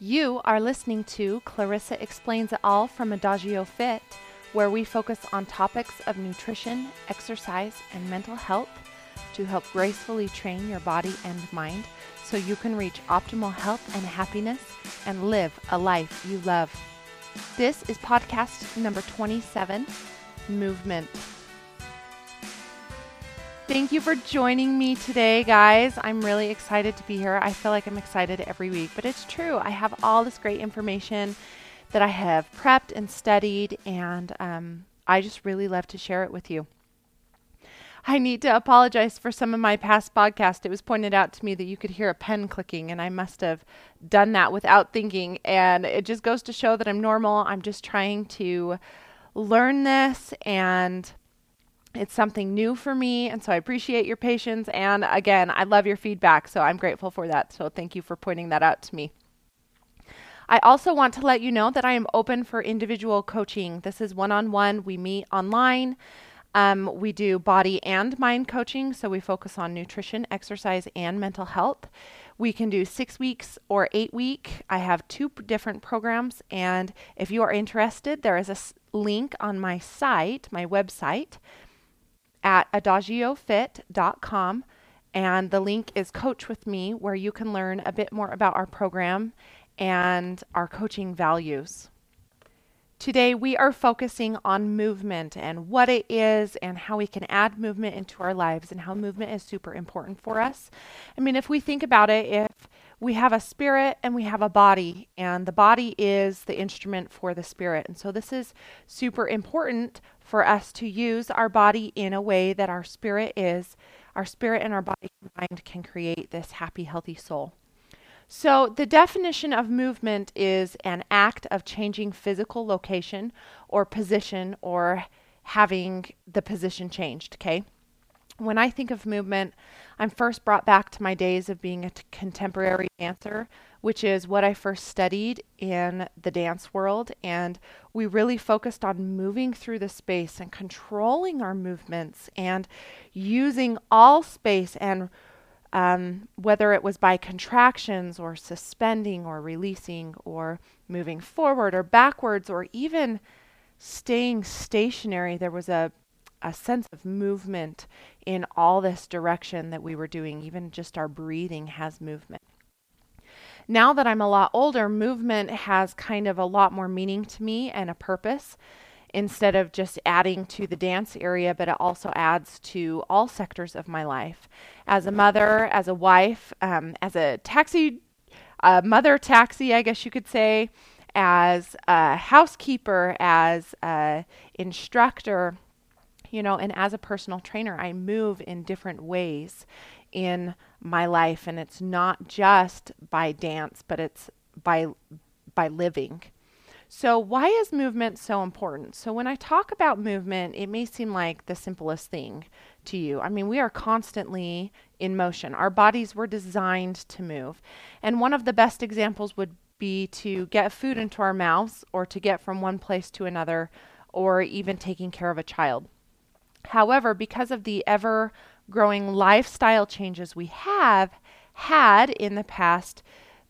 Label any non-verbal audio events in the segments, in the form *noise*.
You are listening to Clarissa Explains It All from Adagio Fit, where we focus on topics of nutrition, exercise, and mental health to help gracefully train your body and mind so you can reach optimal health and happiness and live a life you love. This is podcast number 27 Movement. Thank you for joining me today, guys. I'm really excited to be here. I feel like I'm excited every week, but it's true. I have all this great information that I have prepped and studied, and um, I just really love to share it with you. I need to apologize for some of my past podcasts. It was pointed out to me that you could hear a pen clicking, and I must have done that without thinking. And it just goes to show that I'm normal. I'm just trying to learn this and it's something new for me, and so I appreciate your patience. And again, I love your feedback, so I'm grateful for that. So thank you for pointing that out to me. I also want to let you know that I am open for individual coaching. This is one on one. We meet online. Um, we do body and mind coaching, so we focus on nutrition, exercise, and mental health. We can do six weeks or eight week. I have two different programs, and if you are interested, there is a link on my site, my website, at adagiofit.com. And the link is Coach with Me, where you can learn a bit more about our program and our coaching values. Today, we are focusing on movement and what it is, and how we can add movement into our lives, and how movement is super important for us. I mean, if we think about it, we have a spirit and we have a body, and the body is the instrument for the spirit. And so, this is super important for us to use our body in a way that our spirit is, our spirit and our body combined can create this happy, healthy soul. So, the definition of movement is an act of changing physical location or position or having the position changed, okay? When I think of movement, I'm first brought back to my days of being a t- contemporary dancer which is what I first studied in the dance world. And we really focused on moving through the space and controlling our movements and using all space and um, whether it was by contractions or suspending or releasing or moving forward or backwards or even staying stationary, there was a, a sense of movement in all this direction that we were doing. Even just our breathing has movement now that I'm a lot older, movement has kind of a lot more meaning to me and a purpose instead of just adding to the dance area, but it also adds to all sectors of my life. As a mother, as a wife, um, as a taxi, mother taxi, I guess you could say, as a housekeeper, as a instructor, you know, and as a personal trainer, I move in different ways in my life and it's not just by dance but it's by by living. So why is movement so important? So when i talk about movement it may seem like the simplest thing to you. I mean we are constantly in motion. Our bodies were designed to move. And one of the best examples would be to get food into our mouths or to get from one place to another or even taking care of a child however because of the ever growing lifestyle changes we have had in the past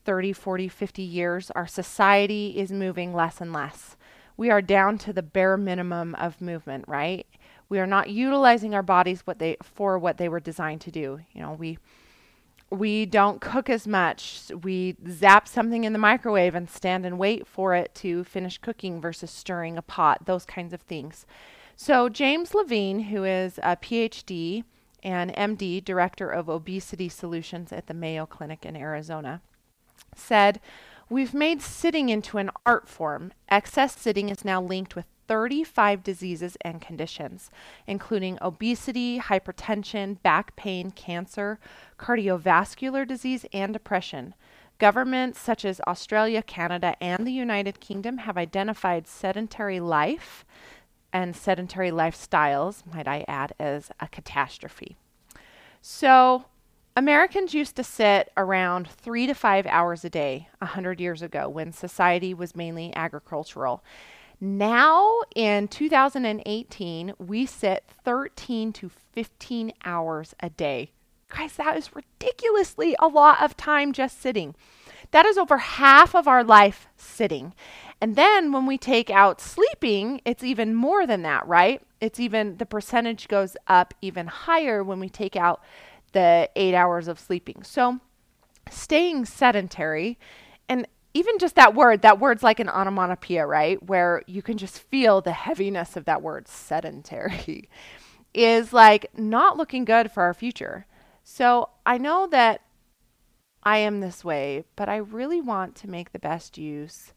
30, 40, 50 years, our society is moving less and less. We are down to the bare minimum of movement, right? We are not utilizing our bodies what they for what they were designed to do. You know, we we don't cook as much. We zap something in the microwave and stand and wait for it to finish cooking versus stirring a pot, those kinds of things. So, James Levine, who is a PhD and MD, Director of Obesity Solutions at the Mayo Clinic in Arizona, said, We've made sitting into an art form. Excess sitting is now linked with 35 diseases and conditions, including obesity, hypertension, back pain, cancer, cardiovascular disease, and depression. Governments such as Australia, Canada, and the United Kingdom have identified sedentary life and sedentary lifestyles, might I add, as a catastrophe. So, Americans used to sit around three to five hours a day 100 years ago when society was mainly agricultural. Now, in 2018, we sit 13 to 15 hours a day. Guys, that is ridiculously a lot of time just sitting. That is over half of our life sitting. And then when we take out sleeping, it's even more than that, right? It's even the percentage goes up even higher when we take out the eight hours of sleeping. So staying sedentary and even just that word, that word's like an onomatopoeia, right? Where you can just feel the heaviness of that word, sedentary, *laughs* is like not looking good for our future. So I know that I am this way, but I really want to make the best use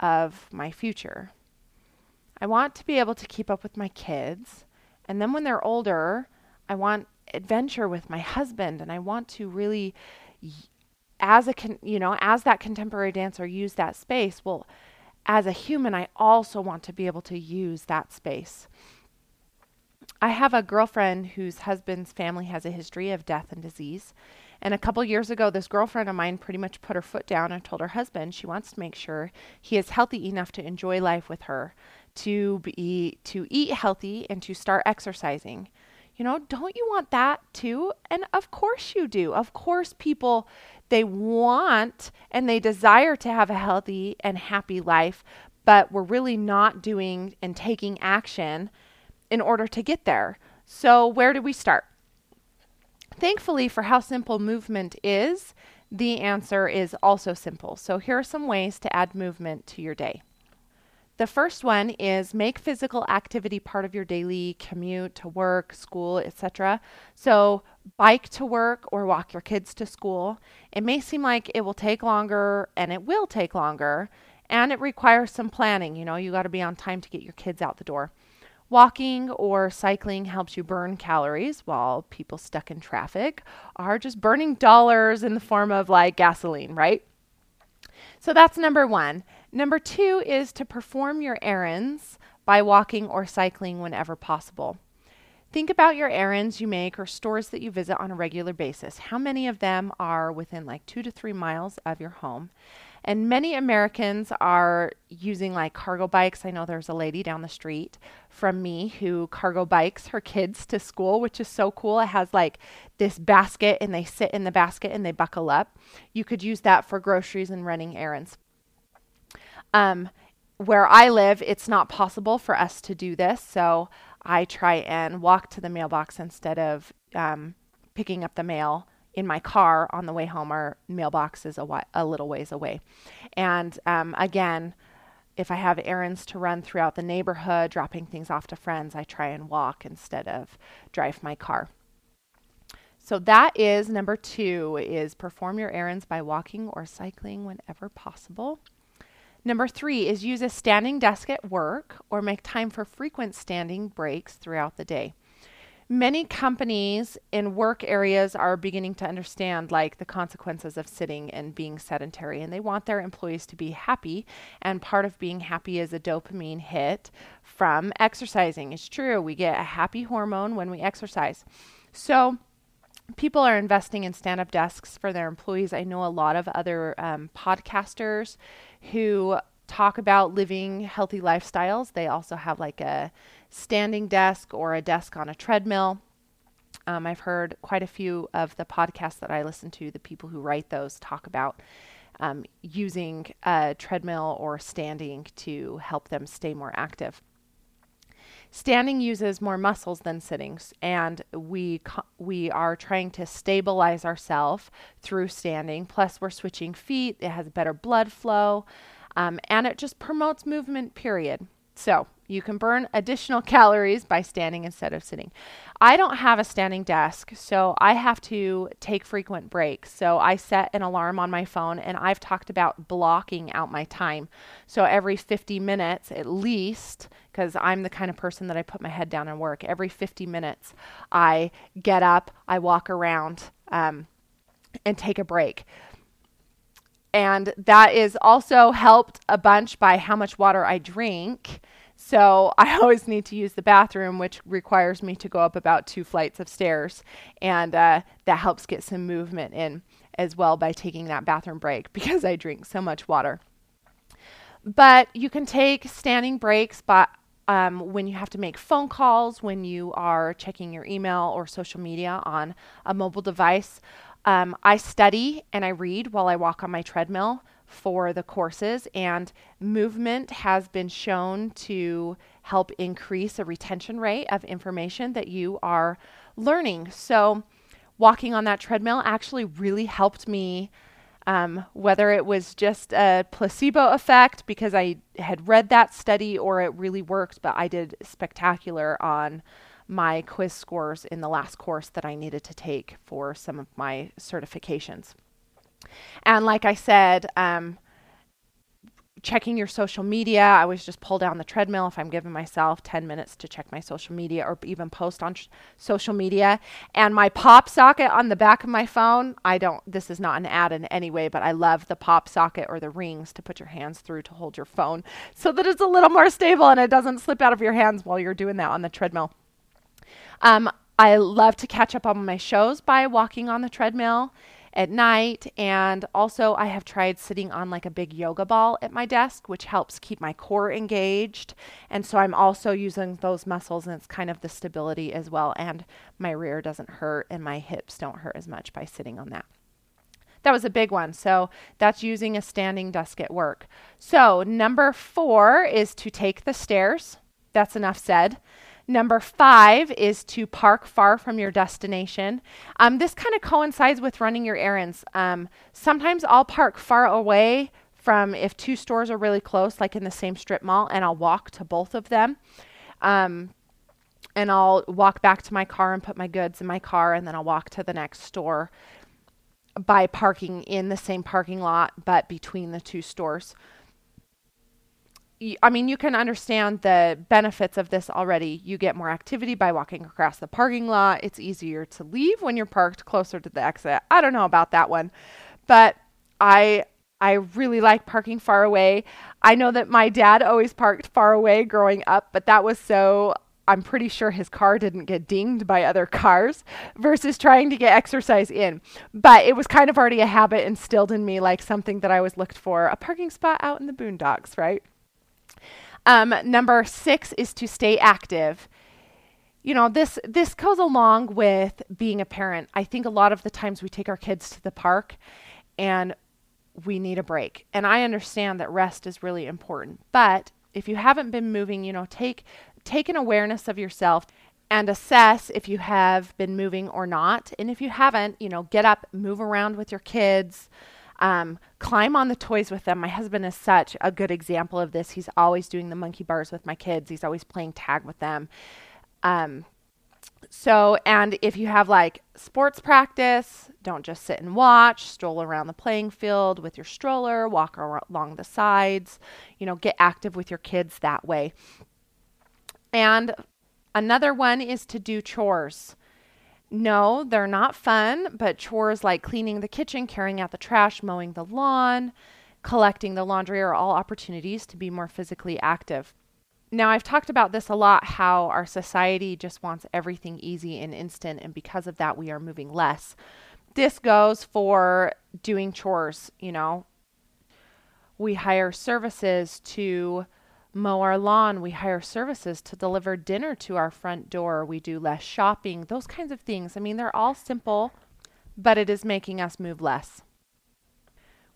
of my future. I want to be able to keep up with my kids. And then when they're older, I want adventure with my husband and I want to really as a you know, as that contemporary dancer use that space, well as a human I also want to be able to use that space. I have a girlfriend whose husband's family has a history of death and disease. And a couple years ago, this girlfriend of mine pretty much put her foot down and told her husband she wants to make sure he is healthy enough to enjoy life with her, to be to eat healthy and to start exercising. You know, don't you want that too? And of course you do. Of course people they want and they desire to have a healthy and happy life, but we're really not doing and taking action in order to get there. So, where do we start? Thankfully, for how simple movement is, the answer is also simple. So, here are some ways to add movement to your day. The first one is make physical activity part of your daily commute to work, school, etc. So, bike to work or walk your kids to school. It may seem like it will take longer and it will take longer and it requires some planning. You know, you got to be on time to get your kids out the door. Walking or cycling helps you burn calories while people stuck in traffic are just burning dollars in the form of like gasoline, right? So that's number one. Number two is to perform your errands by walking or cycling whenever possible. Think about your errands you make or stores that you visit on a regular basis. How many of them are within like two to three miles of your home? And many Americans are using like cargo bikes. I know there's a lady down the street from me who cargo bikes her kids to school, which is so cool. It has like this basket and they sit in the basket and they buckle up. You could use that for groceries and running errands. Um, where I live, it's not possible for us to do this. So I try and walk to the mailbox instead of um, picking up the mail in my car on the way home. Our mailbox is a, wi- a little ways away. And um, again, if I have errands to run throughout the neighborhood, dropping things off to friends, I try and walk instead of drive my car. So that is number two is perform your errands by walking or cycling whenever possible. Number three is use a standing desk at work or make time for frequent standing breaks throughout the day many companies in work areas are beginning to understand like the consequences of sitting and being sedentary and they want their employees to be happy and part of being happy is a dopamine hit from exercising. It's true we get a happy hormone when we exercise. So people are investing in stand up desks for their employees. I know a lot of other um, podcasters who talk about living healthy lifestyles they also have like a standing desk or a desk on a treadmill. Um, I've heard quite a few of the podcasts that I listen to, the people who write those talk about um, using a treadmill or standing to help them stay more active. Standing uses more muscles than sitting, and we co- we are trying to stabilize ourselves through standing. Plus, we're switching feet; it has better blood flow, um, and it just promotes movement. Period. So, you can burn additional *laughs* calories by standing instead of sitting. I don't have a standing desk, so I have to take frequent breaks. So I set an alarm on my phone and I've talked about blocking out my time. So every 50 minutes at least, because I'm the kind of person that I put my head down and work, every 50 minutes I get up, I walk around um, and take a break. And that is also helped a bunch by how much water I drink. So *laughs* I always need to use the bathroom, which requires me to go up about two flights of stairs. And uh, that helps get some movement in as well by taking that bathroom break *laughs* because I drink so much water. But you can take standing breaks but um, when you have to make phone calls, when you are checking your email or social media on a mobile device. Um, I study and I read while I walk on my treadmill for the courses, and movement has been shown to help increase a retention rate of information that you are learning. So, walking on that treadmill actually really helped me. Um, whether it was just a placebo effect because I had read that study or it really worked, but I did spectacular on my quiz scores in the last course that I needed to take for some of my certifications. And like I said, um, checking your social media. I always just pull down the treadmill if I'm giving myself 10 minutes to check my social media or even post on social media. And my pop socket on the back of my phone, I don't, this is not an ad in any way, but I love the pop socket or the rings to put your hands through to hold your phone so that it's a little more stable and it doesn't slip out of your hands while you're doing that on the treadmill. Um, I love to catch up on my shows by walking on the treadmill at night. And also, I have tried sitting on like a big yoga ball at my desk, which helps keep my core engaged. And so I'm also using those muscles, and it's kind of the stability as well. And my rear doesn't hurt, and my hips don't hurt as much by sitting on that. That was a big one. So that's using a standing desk at work. So, number four is to take the stairs. That's enough said. Number five is to park far from your destination. Um, this kind of coincides with running your errands. Um, sometimes I'll park far away from if two stores are really close, like in the same strip mall, and I'll walk to both of them. Um, and I'll walk back to my car and put my goods in my car, and then I'll walk to the next store by parking in the same parking lot, but between the two stores. I mean, you can understand the benefits of this already. You get more activity by walking across the parking lot. It's easier to leave when you're parked closer to the exit. I don't know about that one, but I I really like parking far away. I know that my dad always parked far away growing up, but that was so I'm pretty sure his car didn't get dinged by other cars versus trying to get exercise in. But it was kind of already a habit instilled in me, like something that I was looked for a parking spot out in the boondocks, right? Um, number six is to stay active. You know, this this goes along with being a parent. I think a lot of the times we take our kids to the park and we need a break. And I understand that rest is really important. But if you haven't been moving, you know, take take an awareness of yourself and assess if you have been moving or not. And if you haven't, you know, get up, move around with your kids, um, climb on the toys with them. My husband is such a good example of this. He's always doing the monkey bars with my kids, he's always playing tag with them. Um, so, and if you have like sports practice, don't just sit and watch, stroll around the playing field with your stroller, walk along the sides, you know, get active with your kids that way. And another one is to do chores. No, they're not fun, but chores like cleaning the kitchen, carrying out the trash, mowing the lawn, collecting the laundry are all opportunities to be more physically active. Now, I've talked about this a lot how our society just wants everything easy and instant, and because of that, we are moving less. This goes for doing chores, you know. We hire services to mow our lawn, we hire services to deliver dinner to our front door, we do less shopping, those kinds of things. I mean, they're all simple, but it is making us move less.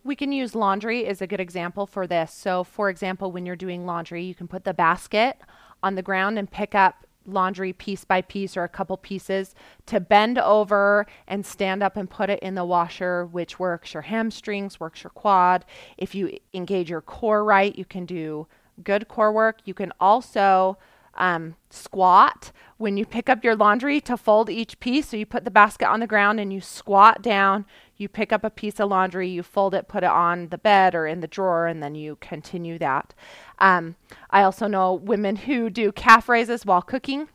We can use laundry as a good example for this. So, for example, when you're doing laundry, you can put the basket on the ground and pick up laundry piece by piece or a couple pieces to bend over and stand up and put it in the washer, which works your hamstrings, works your quad. If you engage your core right, you can do good core work. You can also um, squat when you pick up your laundry to fold each piece. So you put the basket on the ground and you squat down. You pick up a piece of laundry, you fold it, put it on the bed or in the drawer, and then you continue that. Um, I also know women who do calf raises while cooking.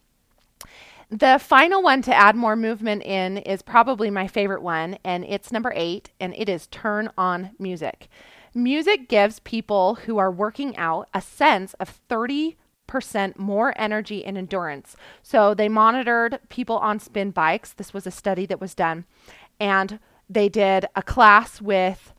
The final one to add more movement in is probably my favorite one, and it's number eight, and it is turn on music. Music gives people who are working out a sense of 30 percent more energy and endurance. So they monitored people on spin bikes. This was a study that was done. And they did a class with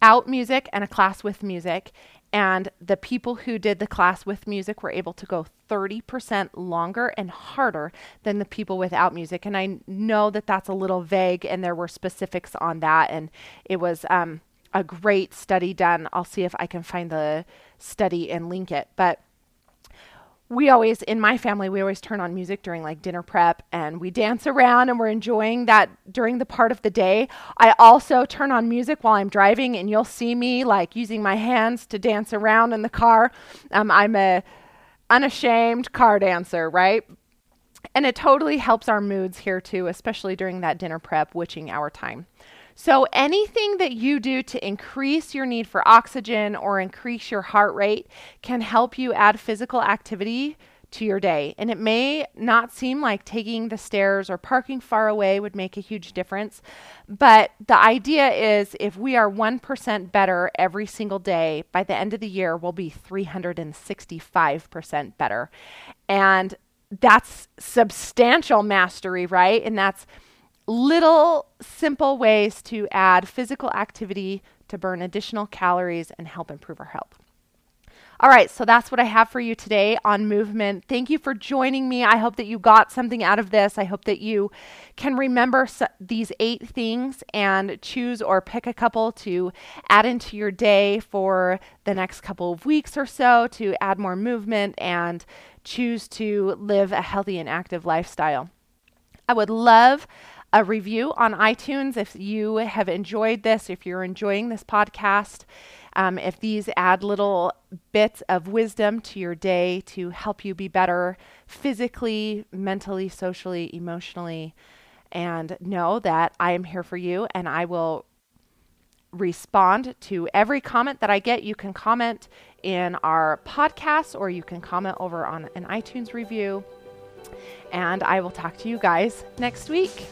out music and a class with music. And the people who did the class with music were able to go 30% longer and harder than the people without music. And I know that that's a little vague, and there were specifics on that. And it was um, a great study done. I'll see if I can find the study and link it. But we always in my family we always turn on music during like dinner prep and we dance around and we're enjoying that during the part of the day i also turn on music while i'm driving and you'll see me like using my hands to dance around in the car um, i'm a unashamed car dancer right and it totally helps our moods here too especially during that dinner prep witching hour time so, anything that you do to increase your need for oxygen or increase your heart rate can help you add physical activity to your day. And it may not seem like taking the stairs or parking far away would make a huge difference. But the idea is if we are 1% better every single day, by the end of the year, we'll be 365% better. And that's substantial mastery, right? And that's little simple ways to add physical activity to burn additional calories and help improve our health. All right, so that's what I have for you today on movement. Thank you for joining me. I hope that you got something out of this. I hope that you can remember these eight things and choose or pick a couple to add into your day for the next couple of weeks or so to add more movement and choose to live a healthy and active lifestyle. I would love a review on iTunes if you have enjoyed this, if you're enjoying this podcast. Um, if these add little bits of wisdom to your day to help you be better physically, mentally, socially, emotionally, and know that I am here for you and I will respond to every comment that I get. You can comment in our podcast or you can comment over on an iTunes review. And I will talk to you guys next week.